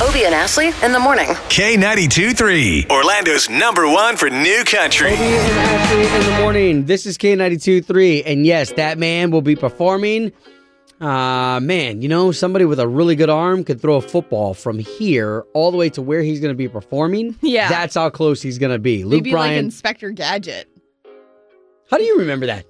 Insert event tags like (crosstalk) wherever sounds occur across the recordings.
Obie and Ashley in the morning. K92 3, Orlando's number one for new country. Obie and Ashley in the morning. This is K92 3. And yes, that man will be performing. Uh, man, you know, somebody with a really good arm could throw a football from here all the way to where he's going to be performing. Yeah. That's how close he's going to be. Luke Maybe like Bryan. Inspector Gadget. how do you remember that?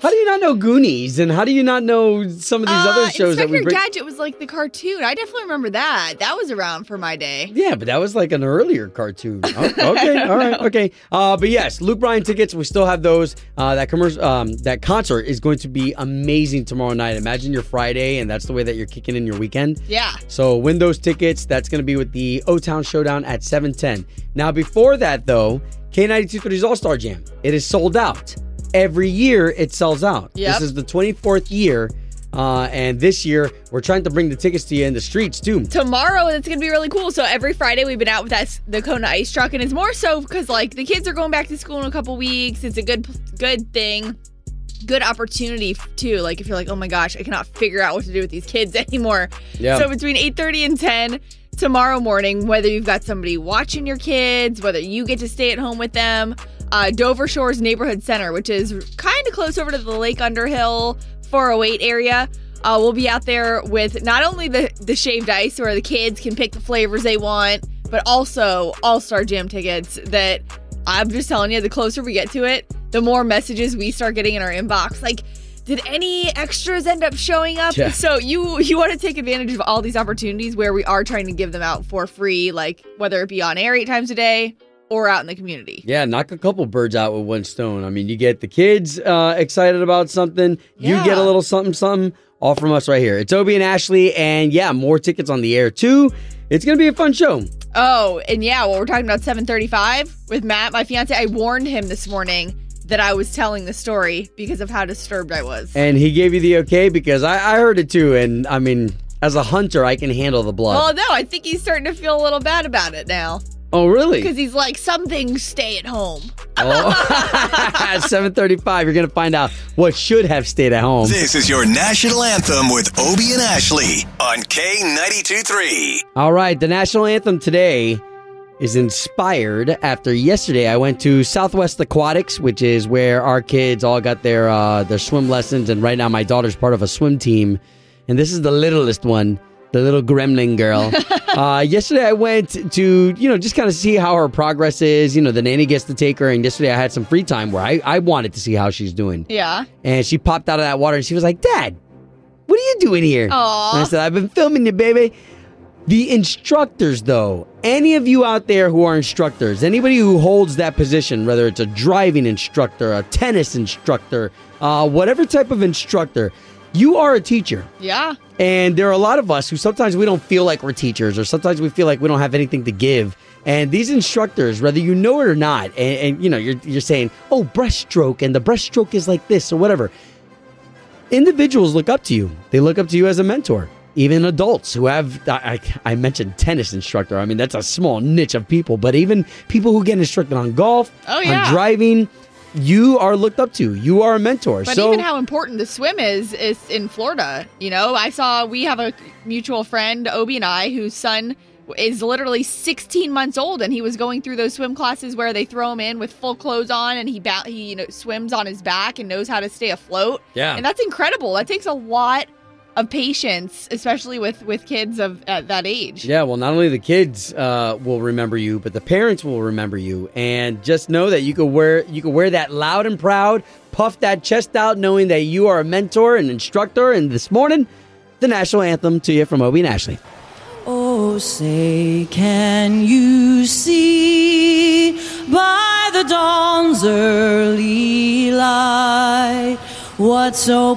How do you not know Goonies? And how do you not know some of these Uh, other shows that Inspector we bring? Gadget was like the cartoon. I definitely remember that. That was around for my day. Yeah, but that was like an earlier cartoon. Oh, okay, (laughs) all right, okay. Uh, but yes, Luke Bryan tickets. We still have those. Uh, that commercial, um, that concert is going to be amazing tomorrow night. Imagine your Friday, and that's the way that you're kicking in your weekend. Yeah. So win those tickets. That's going to be with the O Town Showdown at 710. Now, before that, though, K92 All Star Jam. It is sold out. Every year it sells out. Yep. This is the 24th year. Uh, and this year, we're trying to bring the tickets to you in the streets, too. Tomorrow it's gonna be really cool. So every Friday we've been out with that the Kona ice truck, and it's more so because like the kids are going back to school in a couple weeks. It's a good good thing, good opportunity too. Like if you're like, oh my gosh, I cannot figure out what to do with these kids (laughs) anymore. Yeah. So between 8:30 and 10 tomorrow morning, whether you've got somebody watching your kids, whether you get to stay at home with them, uh, Dover Shores Neighborhood Center, which is kind of close over to the Lake Underhill 408 area. Uh, we'll be out there with not only the, the shaved ice where the kids can pick the flavors they want, but also All Star Jam tickets that I'm just telling you, the closer we get to it, the more messages we start getting in our inbox. Like, did any extras end up showing up? Yeah. So you you want to take advantage of all these opportunities where we are trying to give them out for free, like whether it be on air eight times a day or out in the community. Yeah, knock a couple birds out with one stone. I mean, you get the kids uh, excited about something, you get a little something, something, all from us right here. It's Obie and Ashley, and yeah, more tickets on the air too. It's gonna be a fun show. Oh, and yeah, well, we're talking about 735 with Matt, my fiance. I warned him this morning that I was telling the story because of how disturbed I was. And he gave you the okay because I, I heard it too. And I mean, as a hunter, I can handle the blood. well, no, I think he's starting to feel a little bad about it now oh, really? because he's like, some things stay at home. Oh. (laughs) At 7:35, you're gonna find out what should have stayed at home. This is your national anthem with Obie and Ashley on K92 3. All right, the national anthem today is inspired after yesterday I went to Southwest Aquatics, which is where our kids all got their uh, their swim lessons, and right now my daughter's part of a swim team, and this is the littlest one, the little gremlin girl. (laughs) uh, yesterday I went to you know just kind of see how her progress is. You know the nanny gets to take her, and yesterday I had some free time where I, I wanted to see how she's doing, Yeah. and she popped out of that water and she was like, "Dad, what are you doing here?" Aw. And I said, I've been filming you, baby. The instructors, though, any of you out there who are instructors, anybody who holds that position, whether it's a driving instructor, a tennis instructor, uh, whatever type of instructor, you are a teacher. Yeah. And there are a lot of us who sometimes we don't feel like we're teachers, or sometimes we feel like we don't have anything to give. And these instructors, whether you know it or not, and, and you know, you're, you're saying, oh, breaststroke, and the breaststroke is like this, or whatever individuals look up to you. They look up to you as a mentor. Even adults who have, I, I, mentioned tennis instructor. I mean, that's a small niche of people, but even people who get instructed on golf, Oh, yeah. on driving, you are looked up to. You are a mentor. But so, even how important the swim is is in Florida. You know, I saw we have a mutual friend, Obi and I, whose son is literally 16 months old, and he was going through those swim classes where they throw him in with full clothes on, and he ba- he you know swims on his back and knows how to stay afloat. Yeah. and that's incredible. That takes a lot of patience, especially with with kids of at that age. Yeah, well, not only the kids uh, will remember you, but the parents will remember you. And just know that you could wear you could wear that loud and proud, puff that chest out, knowing that you are a mentor and instructor. And this morning, the national anthem to you from Obie and Ashley. Oh, say, can you see by the dawn's early light what so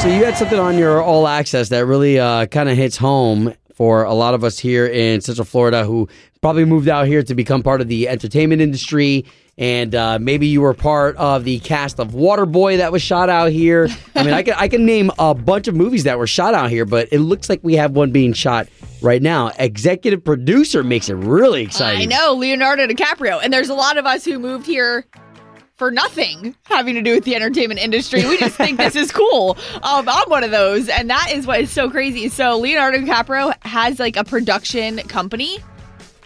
So, you had something on your All Access that really uh, kind of hits home for a lot of us here in Central Florida who probably moved out here to become part of the entertainment industry. And uh, maybe you were part of the cast of Waterboy that was shot out here. (laughs) I mean, I can I can name a bunch of movies that were shot out here, but it looks like we have one being shot right now. Executive producer makes it really exciting. I know Leonardo DiCaprio, and there's a lot of us who moved here for nothing having to do with the entertainment industry. We just think this is (laughs) cool. Um, I'm one of those, and that is what is so crazy. So Leonardo DiCaprio has like a production company,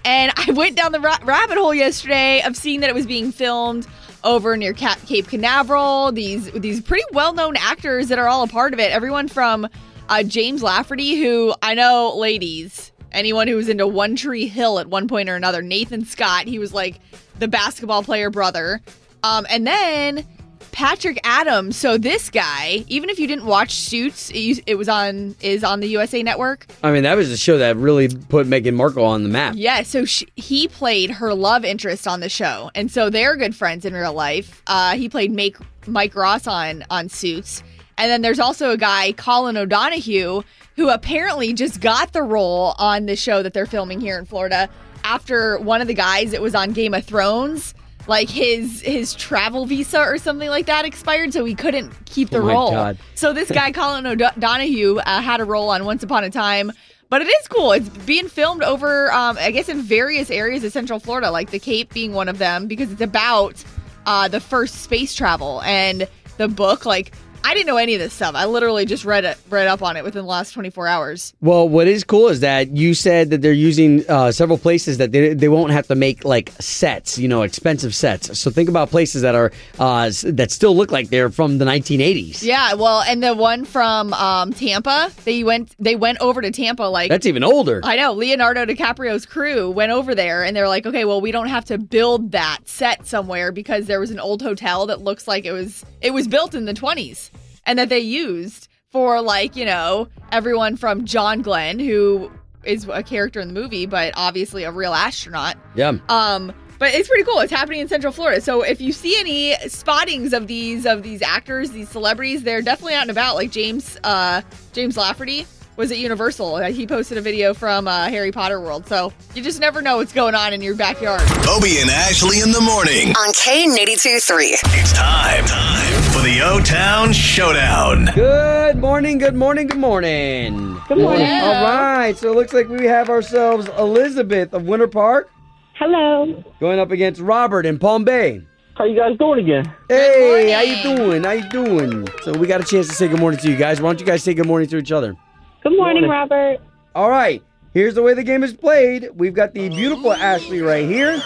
and I went down the ra- rabbit hole yesterday of seeing that it was being filmed over near Cap- Cape Canaveral. These these pretty well known actors that are all a part of it. Everyone from uh, James Lafferty, who I know, ladies, anyone who was into One Tree Hill at one point or another. Nathan Scott, he was like the basketball player brother. Um, and then Patrick Adams. So this guy, even if you didn't watch Suits, it, it was on is on the USA Network. I mean, that was the show that really put Meghan Markle on the map. Yeah, so she, he played her love interest on the show, and so they're good friends in real life. Uh, he played Mike Mike Ross on on Suits, and then there's also a guy Colin O'Donoghue who apparently just got the role on the show that they're filming here in Florida after one of the guys that was on Game of Thrones. Like his his travel visa or something like that expired, so he couldn't keep the Oh role. God. So this guy (laughs) Colin O'Donoghue uh, had a role on Once Upon a Time, but it is cool. It's being filmed over, um, I guess, in various areas of Central Florida, like the Cape being one of them, because it's about uh, the first space travel and the book. Like I didn't know any of this stuff. I literally just read it, read up on it within the last 24 hours. Well, what is cool is that you said that they're using uh, several places that they, they won't have to make like sets, you know, expensive sets. So think about places that are uh, that still look like they're from the 1980s. Yeah, well, and the one from um, Tampa, they went they went over to Tampa like That's even older. I know Leonardo DiCaprio's crew went over there and they're like, okay, well, we don't have to build that set somewhere because there was an old hotel that looks like it was it was built in the 20s and that they used for like you know everyone from John Glenn who is a character in the movie but obviously a real astronaut. yeah. Um, but it's pretty cool. It's happening in Central Florida. So if you see any spottings of these of these actors, these celebrities, they're definitely out and about. Like James uh, James Lafferty was at Universal. Uh, He posted a video from uh, Harry Potter World. So you just never know what's going on in your backyard. Obie and Ashley in the morning. on K92 3. It's time, time for the O Town Showdown. Good morning, good morning, good morning. Good morning. All right, so it looks like we have ourselves Elizabeth of Winter Park Hello. going up against Robert in Palm Bay. How you guys doing again? Hey, how you doing? How you doing? So we got a chance to say good morning to you guys. Why don't you guys say good morning to each other? Good morning, Morning. Robert. All right, here's the way the game is played. We've got the beautiful Ashley right here.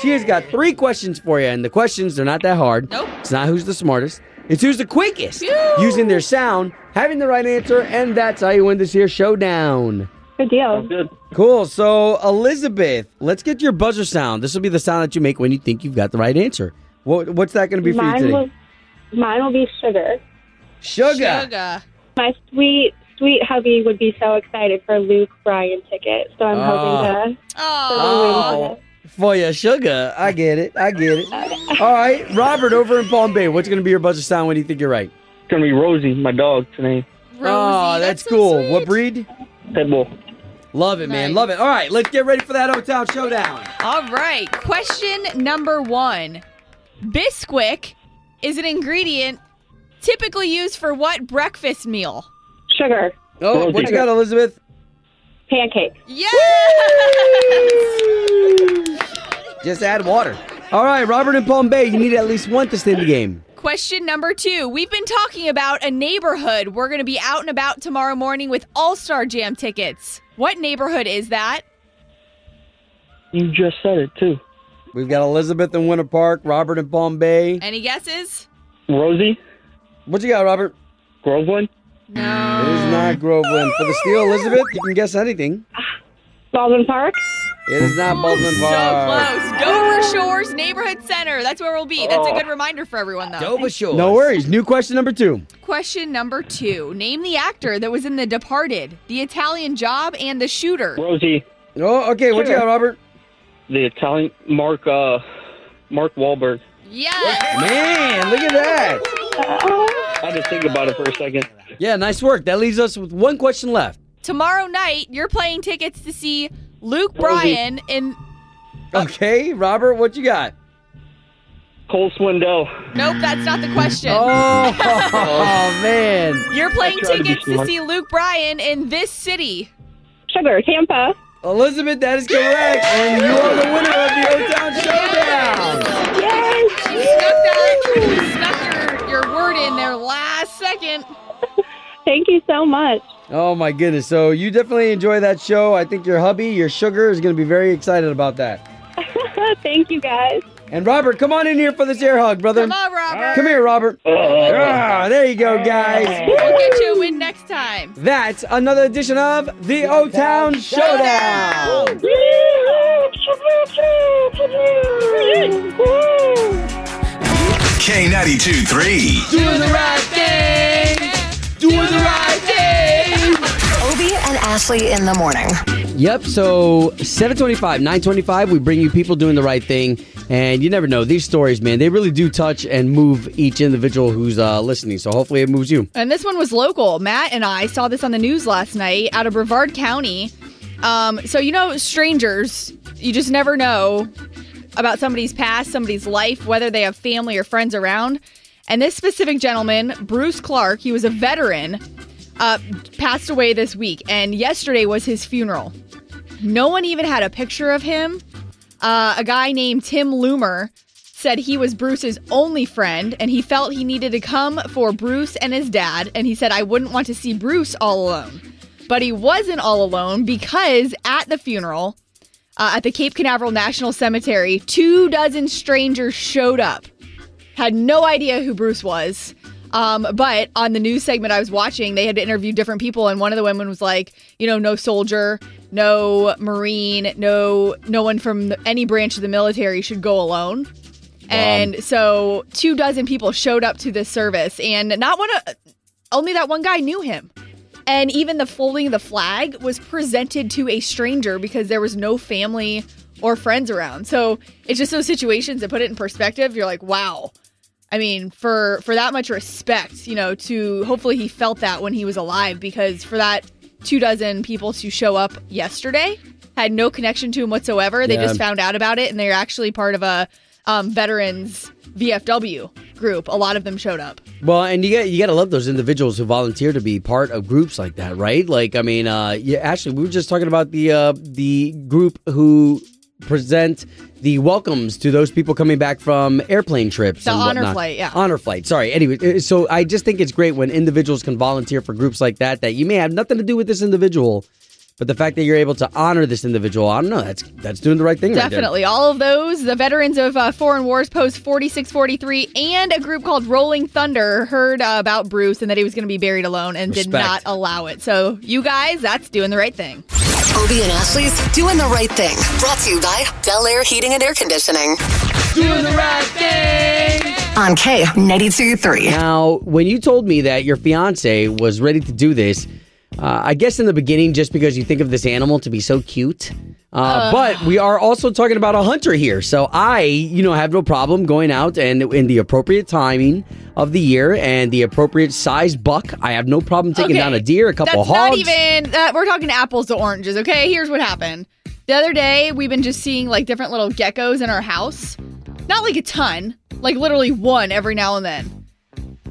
She has got three questions for you, and the questions, they're not that hard. Nope. It's not who's the smartest, it's who's the quickest Phew. using their sound, having the right answer, and that's how you win this here showdown. Good deal. Good. Cool. So, Elizabeth, let's get your buzzer sound. This will be the sound that you make when you think you've got the right answer. What, what's that going to be for you Mine today? will, mine will be sugar. Sugar. Sugar. My sweet, sweet hubby would be so excited for Luke Bryan tickets. So I'm hoping ah. to. Oh. For your sugar. I get it. I get it. All right, Robert over in Palm Bay. What's going to be your buzzer sound when do you think you're right? It's gonna be Rosie, my dog's name. oh, that's, so cool. sweet. What breed? Pitbull. Love it, man. Nice. Love it. All right, let's get ready for that O-Town showdown. All right. Question number one Bisquick is an ingredient typically used for what breakfast meal? Sugar. Oh, Rosie. what you got, Elizabeth? Pancake. Yes! (laughs) Just add water. All right, Robert in Palm Bay. You need at least one to stay in the game. Question number two. We've been talking about a neighborhood. We're going to be out and about tomorrow morning with All Star Jam tickets. What neighborhood is that? You just said it too. We've got Elizabeth in Winter Park, Robert in Palm Bay. Any guesses? Rosie. What you got, Robert? Groveland? It No. is not Groveland. For the steal, Elizabeth, you can guess anything. Baldwin Park. It is not Baldwin Park. So Park. close. Dover Shores Neighborhood Center. That's where we'll be. That's a good reminder for everyone, though. Dover Shores. No worries. New question number two. Question number two. Name the actor that was in The Departed, The Italian Job, and The Shooter. Rosie, Oh, okay. What you got, Robert? the Italian Mark uh Mark Wahlberg. Yes. Man, look at that. I had to think about it for a second. Yeah, nice work. That leaves us with one question left. Tomorrow night, you're playing tickets to see Luke Bryan in. Okay, Robert, what you got? Cole Swindell. Nope, that's not the question. Oh, (laughs) oh man. You're playing I tried to tickets to see Luke Bryan in this city. Sugar, Tampa. Elizabeth, that is correct. And you are the winner of the O-Town Showdown. Yes. You snuck that. You snuck your, your word in there last second. (laughs) Thank you so much. Oh my goodness. So you definitely enjoy that show. I think your hubby, your sugar, is going to be very excited about that. (laughs) Thank you guys. And Robert, come on in here for this air hug, brother. Come on, Robert. Come here, Robert. (laughs) Ah, there you go, guys. We'll get you a win next time. That's another edition of the O Town Showdown. K92 3. Doing the right thing. Doing the right thing. Obie and Ashley in the morning. Yep. So 725, 925, we bring you people doing the right thing. And you never know. These stories, man, they really do touch and move each individual who's uh, listening. So hopefully it moves you. And this one was local. Matt and I saw this on the news last night out of Brevard County. Um, so, you know, strangers, you just never know about somebody's past, somebody's life, whether they have family or friends around. And this specific gentleman, Bruce Clark, he was a veteran, uh, passed away this week. And yesterday was his funeral. No one even had a picture of him. Uh, a guy named Tim Loomer said he was Bruce's only friend and he felt he needed to come for Bruce and his dad. And he said, I wouldn't want to see Bruce all alone. But he wasn't all alone because at the funeral, uh, at the Cape Canaveral National Cemetery, two dozen strangers showed up. Had no idea who Bruce was. Um, but on the news segment I was watching, they had interviewed different people, and one of the women was like, you know, no soldier, no marine, no no one from the- any branch of the military should go alone. And so, two dozen people showed up to this service, and not one of only that one guy knew him. And even the folding of the flag was presented to a stranger because there was no family or friends around. So it's just those situations that put it in perspective. You're like, wow. I mean, for for that much respect, you know, to hopefully he felt that when he was alive because for that two dozen people to show up yesterday had no connection to him whatsoever. They Yeah. just found out about it and they're actually part of a um, veterans VFW group. A lot of them showed up. Well, and you got you got to love those individuals who volunteer to be part of groups like that, right? Like, I mean, uh, yeah, actually, we were just talking about the uh, the group who present the welcomes to those people coming back from airplane trips. The honor whatnot. flight, yeah. honor flight. Sorry. Anyway, uh, so I just think it's great when individuals can volunteer for groups like that. That you may have nothing to do with this individual, but the fact that you're able to honor this individual, I don't know. That's that's doing the right thing. right. Definitely. All of those, the veterans of uh, Foreign Wars Post 4643 and a group called Rolling Thunder heard uh, about Bruce and that he was going to be buried alone and did not allow it. So, you guys, that's doing the right thing. Obie and Ashley's Doing the Right Thing. Brought to you by Bel Air Heating and Air Conditioning. Doing the right thing. On K92 3. Now, when you told me that your fiance was ready to do this, uh, I guess in the beginning, just because you think of this animal to be so cute. Uh, but we are also talking about a hunter here. So I, you know, have no problem going out and in the appropriate timing of the year and the appropriate size buck. I have no problem taking Okay, down a deer, a couple That's hogs. not even, that, we're talking apples to oranges, okay? Here's what happened. The other day, we've been just seeing like different little geckos in our house. Not like a ton, like literally one every now and then.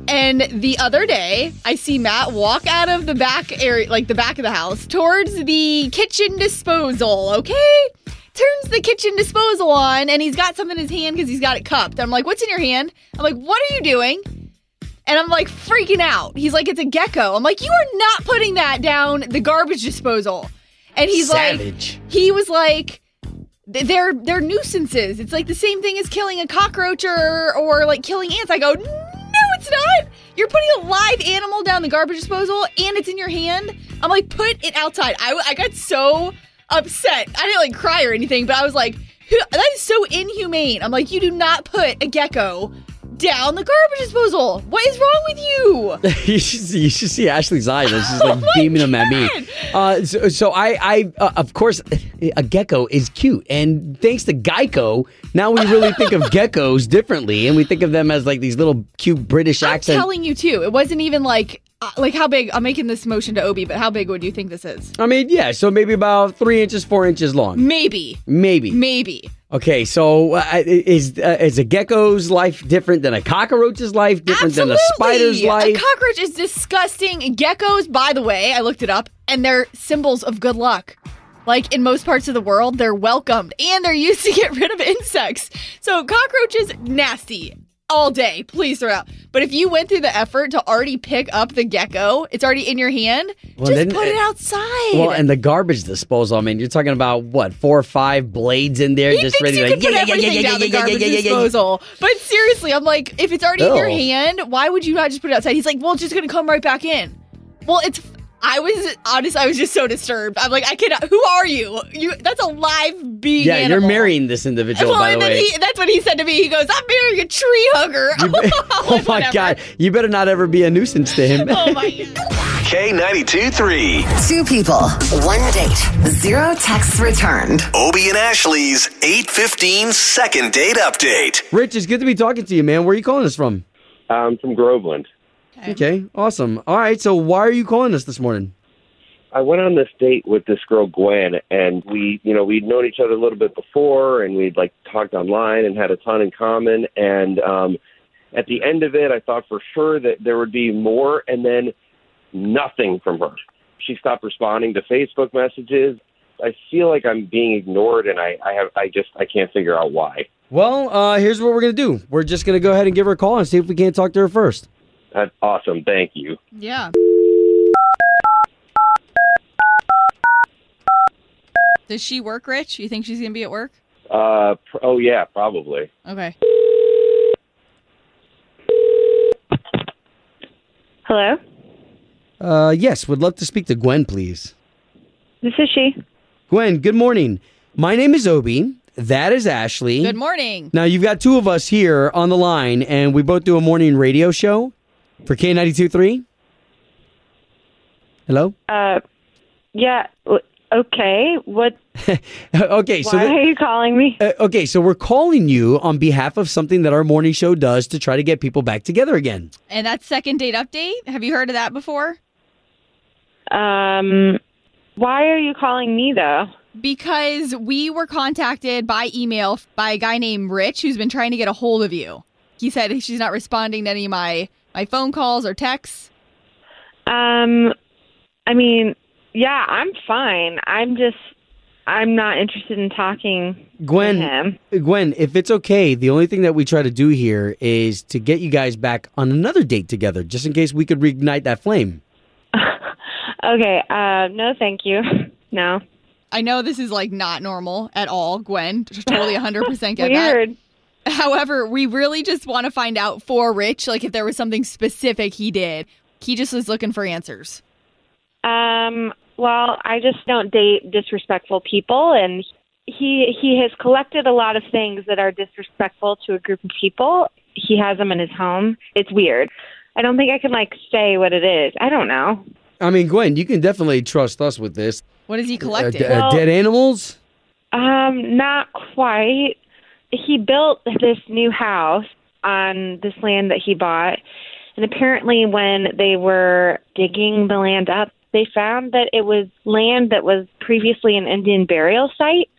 And the other day, I see Matt walk out of the back area, like the back of the house, towards the kitchen disposal, okay? Turns the kitchen disposal on, and he's got something in his hand because he's got it cupped. I'm like, what's in your hand? I'm like, what are you doing? And I'm like freaking out. He's like, it's a gecko. I'm like, you are not putting that down the garbage disposal. And he's Savage. like, he was like, they're they're nuisances. It's like the same thing as killing a cockroach or or like killing ants. I go, no, it's not. You're putting a live animal down the garbage disposal and it's in your hand. I'm like, put it outside. I, I got so upset. I didn't like cry or anything, but I was like, that is so inhumane. I'm like, you do not put a gecko down the garbage disposal. What is wrong with you? (laughs) you, should see, you should see Ashley's eyes. and She's like (laughs) Oh beaming them at me. Uh, so, so I, I uh, of course, a gecko is cute, and thanks to Geico, now we really think of (laughs) geckos differently, and we think of them as like these little cute British accents. I'm accent. telling you too. It wasn't even like uh, like how big. I'm making this motion to Obi, but how big would you think this is? I mean, yeah, so maybe about three inches, four inches long, Maybe, maybe. maybe. Okay, so uh, is uh, is a gecko's life different than a cockroach's life? Different than a spider's life? A cockroach is disgusting. Geckos, by the way, I looked it up, and they're symbols of good luck. Like in most parts of the world, they're welcomed and they're (laughs) used to get rid of insects. So cockroaches, nasty all day. Please throw it out. But if you went through the effort to already pick up the gecko, it's already in your hand. Well, just put it outside. well, and the garbage disposal. I mean, you're talking about what four or five blades in there, He just ready to can put everything down the garbage disposal. But seriously, I'm like, if it's already in your hand, why would you not just put it outside? He's like, well, it's just gonna come right back in. Well, it's. I was honest. I was just so disturbed. I'm like, I cannot. Who are you? You. That's a live being. Yeah, you're marrying this individual, Well, by the and then way. he, that's what he said to me. He goes, "I'm marrying a tree hugger." You be- (laughs) (laughs) oh my Whatever. god, you better not ever be a nuisance to him. Oh my (laughs) god. K92 3. Two people, one date, zero texts returned. Obie and Ashley's 815 second date update. Rich, it's good to be talking to you, man. Where are you calling us from? I'm from Groveland. Okay, awesome. All right, so why are you calling us this morning? I went on this date with this girl Gwen, and we, you know, we'd known each other a little bit before, and we'd like talked online and had a ton in common. And um, at the end of it, I thought for sure that there would be more, and then nothing from her. She stopped responding to Facebook messages. I feel like I'm being ignored, and I, I have, I just, I can't figure out why. Well, uh, here's what we're gonna do. We're just gonna go ahead and give her a call and see if we can't talk to her first. That's awesome. Thank you. Yeah. Does she work, Rich? You think she's gonna be at work? Uh, pr- oh yeah, probably. Okay. Hello, Uh, yes, would love to speak to Gwen, please. this is she. Gwen, good morning. My name is Obi. That is Ashley. Good morning. Now you've got two of us here on the line, and we both do a morning radio show for K 923 Hello. Uh, yeah. Okay. What? (laughs) okay, so why are you calling me? Uh, okay, so we're calling you on behalf of something that our morning show does to try to get people back together again. And that's second date update. Have you heard of that before? Um, why are you calling me though? Because we were contacted by email by a guy named Rich who's been trying to get a hold of you. He said she's not responding to any of my my phone calls or texts. Um, I mean, yeah, I'm fine. I'm just, I'm not interested in talking Gwen, to him. Gwen, if it's okay, the only thing that we try to do here is to get you guys back on another date together, just in case we could reignite that flame. (laughs) Okay. Uh, no, thank you. (laughs) No. I know this is like not normal at all, Gwen. Totally (laughs) 100% get Weird. that. (laughs) However, we really just want to find out for Rich, like if there was something specific he did. He just was looking for answers. Um, well, I just don't date disrespectful people, and he he has collected a lot of things that are disrespectful to a group of people. He has them in his home. It's weird. I don't think I can like say what it is. I don't know. I mean, Gwen, you can definitely trust us with this. What has he Uh, collected? d- uh, Well- dead animals? Um, not quite. He built this new house on this land that he bought, and apparently, when they were digging the land up, they found that it was land that was previously an Indian burial site.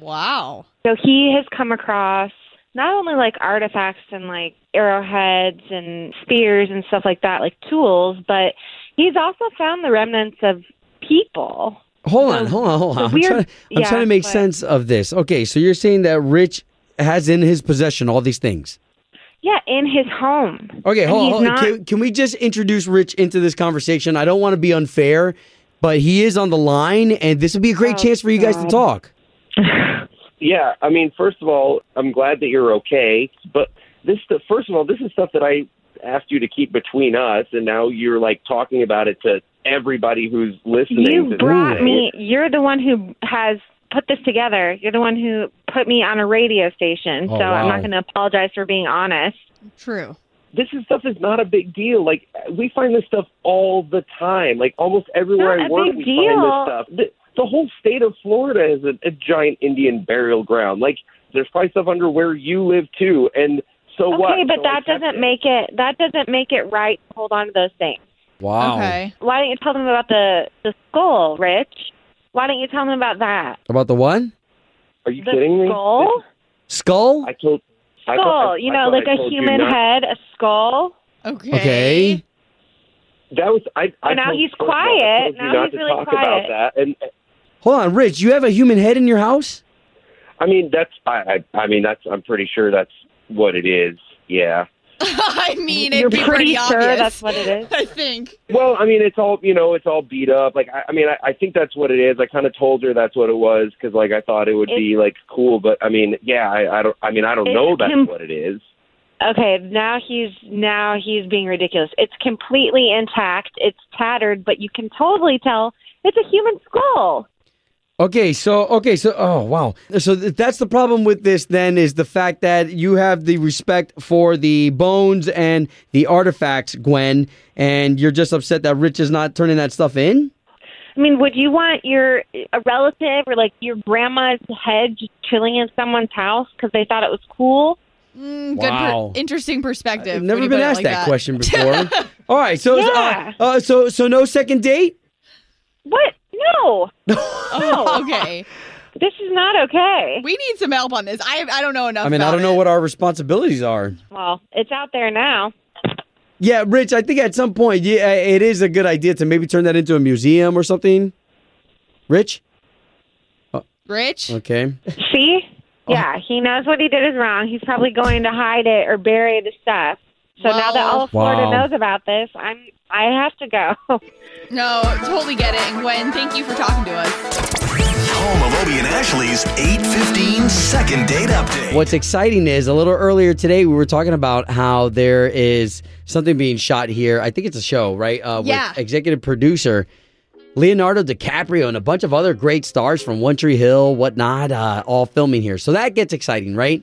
wow. So he has come across not only like artifacts and like arrowheads and spears and stuff like that, like tools, but he's also found the remnants of people. Hold on, hold on, hold the on. I'm, weird- trying, I'm yeah, trying to make but- sense of this. Okay, so you're saying that Rich has in his possession all these things. Yeah, in his home. Okay, And hold on. Hold not- Can, can we just introduce Rich into this conversation? I don't want to be unfair, but he is on the line, and this would be a great Oh, chance for you guys to talk. (laughs) Yeah, I mean, first of all, I'm glad that you're okay. But this, first of all, this is stuff that I asked you to keep between us, and now you're like talking about it to everybody who's listening. You brought me. You're the one who has put this together. You're the one who put me on a radio station. Oh, so I'm not going to apologize for being honest. True. This is stuff is not a big deal. Like we find this stuff all the time. Like almost everywhere Not I a work, we deal. find this stuff. The, the whole state of Florida is a, a giant Indian burial ground. Like there's probably stuff under where you live too. And so what? Okay, but So, that doesn't it. make it. That doesn't make it right. to Hold on to those things. Wow. Okay. Why don't you tell them about the the skull, Rich? Why don't you tell them about that? About the one? Are you The kidding me? skull. Skull? I told. I Skull. thought- I- you know, like I a told you human head, a skull. Okay. Okay. That was I. I Oh, now he's first of I quiet. told you Now not he's to really talk quiet. about that. And Hold on, Rich. You have a human head in your house? I mean, that's. I. I, I mean, that's. I'm pretty sure that's what it is. Yeah. (laughs) I mean, You're it'd be pretty pretty sure obvious. that's what it is. (laughs) I think. Well, I mean, it's all you know. It's all beat up. Like, I, I mean, I, I think that's what it is. I kind of told her that's what it was because, like, I thought it would be like cool. But I mean, yeah, I, I don't. I mean, I don't know that's com- what it is. Okay, now he's now he's being ridiculous. It's completely intact. It's tattered, but you can totally tell it's a human skull. Okay, so okay, so oh wow, so th- that's the problem with this. Then is the fact that you have the respect for the bones and the artifacts, Gwen, and you're just upset that Rich is not turning that stuff in. I mean, would you want your a relative or like your grandma's head just chilling in someone's house because they thought it was cool? Mm, Wow. Per- interesting perspective. I've never when been asked like that, question (laughs) before. All right, so Yeah. uh, uh, so so no second date. What? No, Oh, (laughs) okay. this is not okay. We need some help on this. I I don't know enough. I mean, I don't know it. what our responsibilities are. Well, it's out there now. Yeah, Rich, I think at some point, yeah, it is a good idea to maybe turn that into a museum or something. Rich, uh, Rich. okay. See? Oh. Yeah, he knows what he did is wrong. He's probably going to hide it or bury the stuff. So now that all of Florida Wow. knows about this, I'm I have to go. (laughs) No, totally get it. And Gwen, thank you for talking to us. Home of Obie and Ashley's 815 second date update. What's exciting is a little earlier today we were talking about how there is something being shot here. I think it's a show, right? Uh, Yeah. With executive producer Leonardo DiCaprio and a bunch of other great stars from One Tree Hill, whatnot, uh, all filming here. So that gets exciting, right?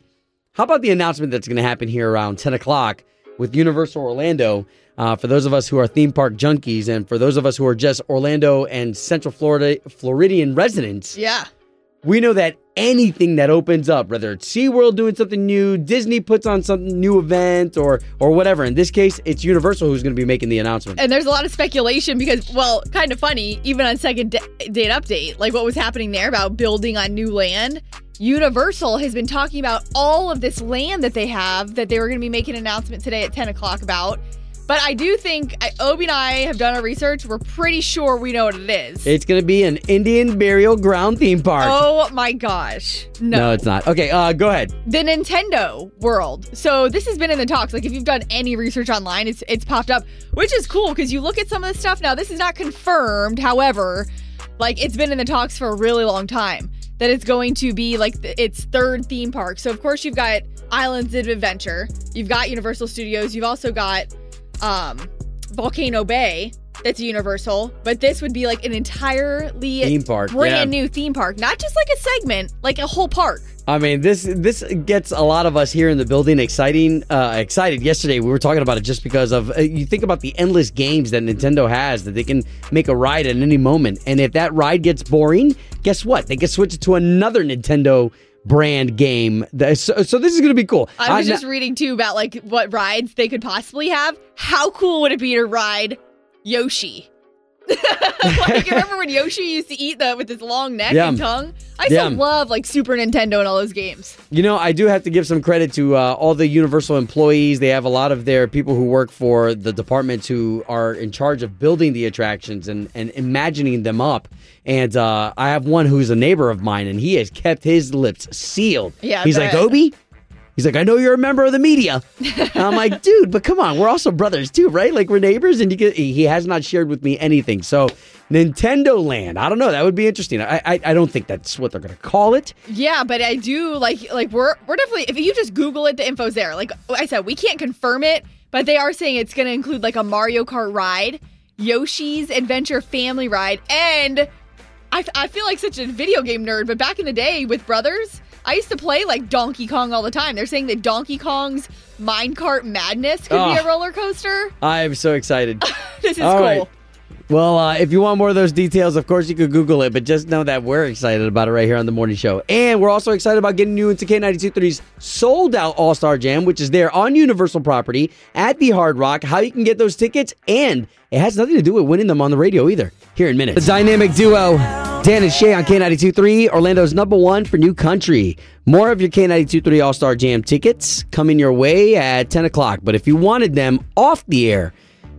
How about the announcement that's going to happen here around 10 o'clock with Universal Orlando? Uh, for those of us who are theme park junkies, and for those of us who are just Orlando and Central Florida Floridian residents, Yeah. we know that anything that opens up, whether it's SeaWorld doing something new, Disney puts on some new event, or or whatever. In this case, it's Universal who's going to be making the announcement. And there's a lot of speculation because, well, kind of funny, even on second da- date update, like what was happening there about building on new land. Universal has been talking about all of this land that they have that they were going to be making an announcement today at 10 o'clock about. But I do think I, Obi and I have done our research. We're pretty sure we know what it is. It's going to be an Indian burial ground theme park. oh my gosh. No. no, it's not. Okay, uh, go ahead. the Nintendo world. So this has been in the talks. Like if you've done any research online, it's it's popped up, which is cool because you look at some of the stuff. Now this is not confirmed. However, like it's been in the talks for a really long time that it's going to be like the, its third theme park. So of course you've got Islands of Adventure, you've got Universal Studios, you've also got um, Volcano Bay. That's Universal, but this would be like an entirely Theme park, brand yeah. new theme park, not just like a segment, like a whole park. I mean, this this gets a lot of us here in the building exciting, uh, excited. Yesterday, we were talking about it just because of uh, you think about the endless games that Nintendo has that they can make a ride at any moment, and if that ride gets boring, guess what? They can switch it to another Nintendo brand game. So, so this is going to be cool. I was Uh, just reading too about like what rides they could possibly have. How cool would it be to ride Yoshi? (laughs) like you remember when Yoshi used to eat the with his long neck Yeah. and tongue? I Yeah. still love like Super Nintendo and all those games. You know, I do have to give some credit to uh, all the Universal employees. They have a lot of their people who work for the departments who are in charge of building the attractions and, and imagining them up. And uh, I have one who's a neighbor of mine, and he has kept his lips sealed. Yeah, He's like. Obi, He's like, I know you're a member of the media. I'm like, (laughs) dude, but come on, we're also brothers too, right? Like we're neighbors, and he has not shared with me anything. So Nintendo Land, I don't know, that would be interesting. I I, I don't think that's what they're gonna call it. Yeah, but I do like like we're we're definitely if you just Google it, the info's there. Like I said, we can't confirm it, but they are saying it's going to include like a Mario Kart ride, Yoshi's Adventure Family Ride, and I, I feel like such a video game nerd, but back in the day with brothers, I used to play like Donkey Kong all the time. They're saying that Donkey Kong's Minecart Madness could be Oh. a ah. roller coaster. I'm so excited. (laughs) This is All cool. right. Well, uh, if you want more of those details, of course, you could Google it, but just know that we're excited about it right here on the morning show. And we're also excited about getting you into K92.3's sold out All Star Jam, which is there on Universal property at the Hard Rock. How you can get those tickets, and it has nothing to do with winning them on the radio either. Here in minutes. The dynamic duo, Dan and Shay on K92.3, Orlando's number one for new country. More of your K92.3 All Star Jam tickets coming your way at 10 o'clock. But if you wanted them off the air,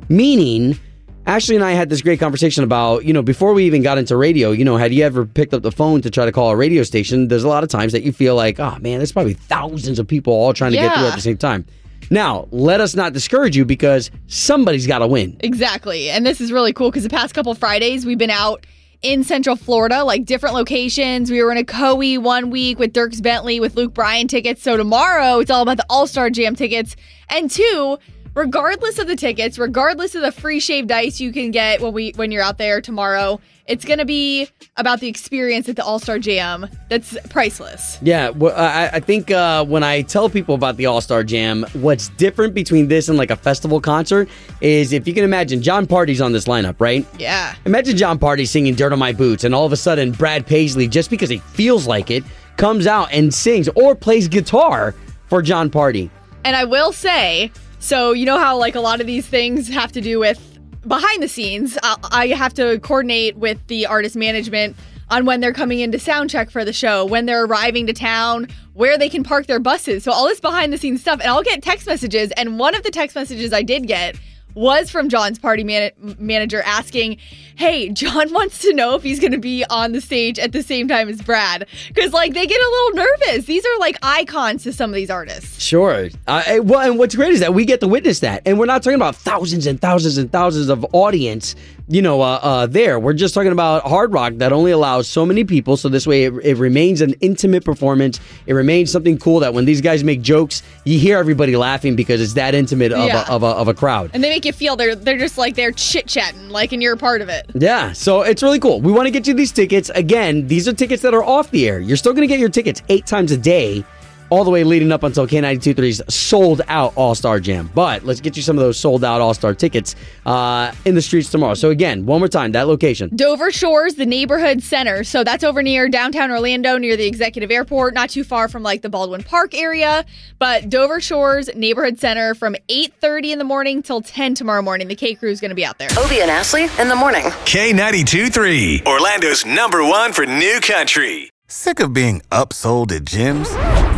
meaning Ashley and I had this great conversation about, you know, before we even got into radio, you know, had you ever picked up the phone to try to call a radio station? There's a lot of times that you feel like, oh man, there's probably thousands of people all trying to get through at the same time. Now, let us not discourage you because somebody's got to win. Exactly. And this is really cool because the past couple Fridays we've been out in Central Florida, like different locations. We were in Ocoee one week with Dierks Bentley with Luke Bryan tickets. So tomorrow it's all about the All Star Jam tickets. And two, regardless of the tickets, regardless of the free shaved ice you can get when we when you're out there tomorrow, it's gonna be about the experience at the All Star Jam that's priceless. Yeah, well, I, I think uh, when I tell people about the All Star Jam, what's different between this and like a festival concert is if you can imagine, Jon Pardi's on this lineup, right? Yeah. Imagine Jon Pardi singing Dirt on My Boots, and all of a sudden, Brad Paisley, just because he feels like it, comes out and sings or plays guitar for Jon Pardi. And I will say, so you know how like a lot of these things have to do with behind the scenes. I, I have to coordinate with the artist management on when they're coming in to sound check for the show, when they're arriving to town, where they can park their buses. So all this behind the scenes stuff, and I'll get text messages. And one of the text messages I did get was from John's party man- manager asking, "Hey, John (laughs) wants to know if he's going to be on the stage at the same time as Brad cuz like they get a little nervous. These are like icons to some of these artists." Sure. Uh, well, and what's great is that we get to witness that, and we're not talking about thousands and thousands and thousands of audience, you know, uh, uh, there. We're just talking about Hard Rock that only allows so many people, so this way it, it remains an intimate performance. It remains something cool that when these guys make jokes, you hear everybody laughing because it's that intimate of, Yeah. a, of, a, of a crowd. And they make you feel they're they're just like they're chit chatting, like, and you're a part of it. Yeah, so it's really cool. We want to get you these tickets. Again, these are tickets that are off the air. You're still going to get your tickets eight times a day, all the way leading up until K92.3's sold out All Star Jam. But let's get you some of those sold out All Star tickets uh, in the streets tomorrow. So, again, one more time, that location. Dover Shores, the neighborhood center. So that's over near downtown Orlando, near the executive airport, not too far from like the Baldwin Park area. But Dover Shores neighborhood center from 8:30 in the morning till 10 tomorrow morning. The K crew is going to be out there. Obie and Ashley in the morning. K92 3, Orlando's number one for new country. Sick of being upsold at gyms?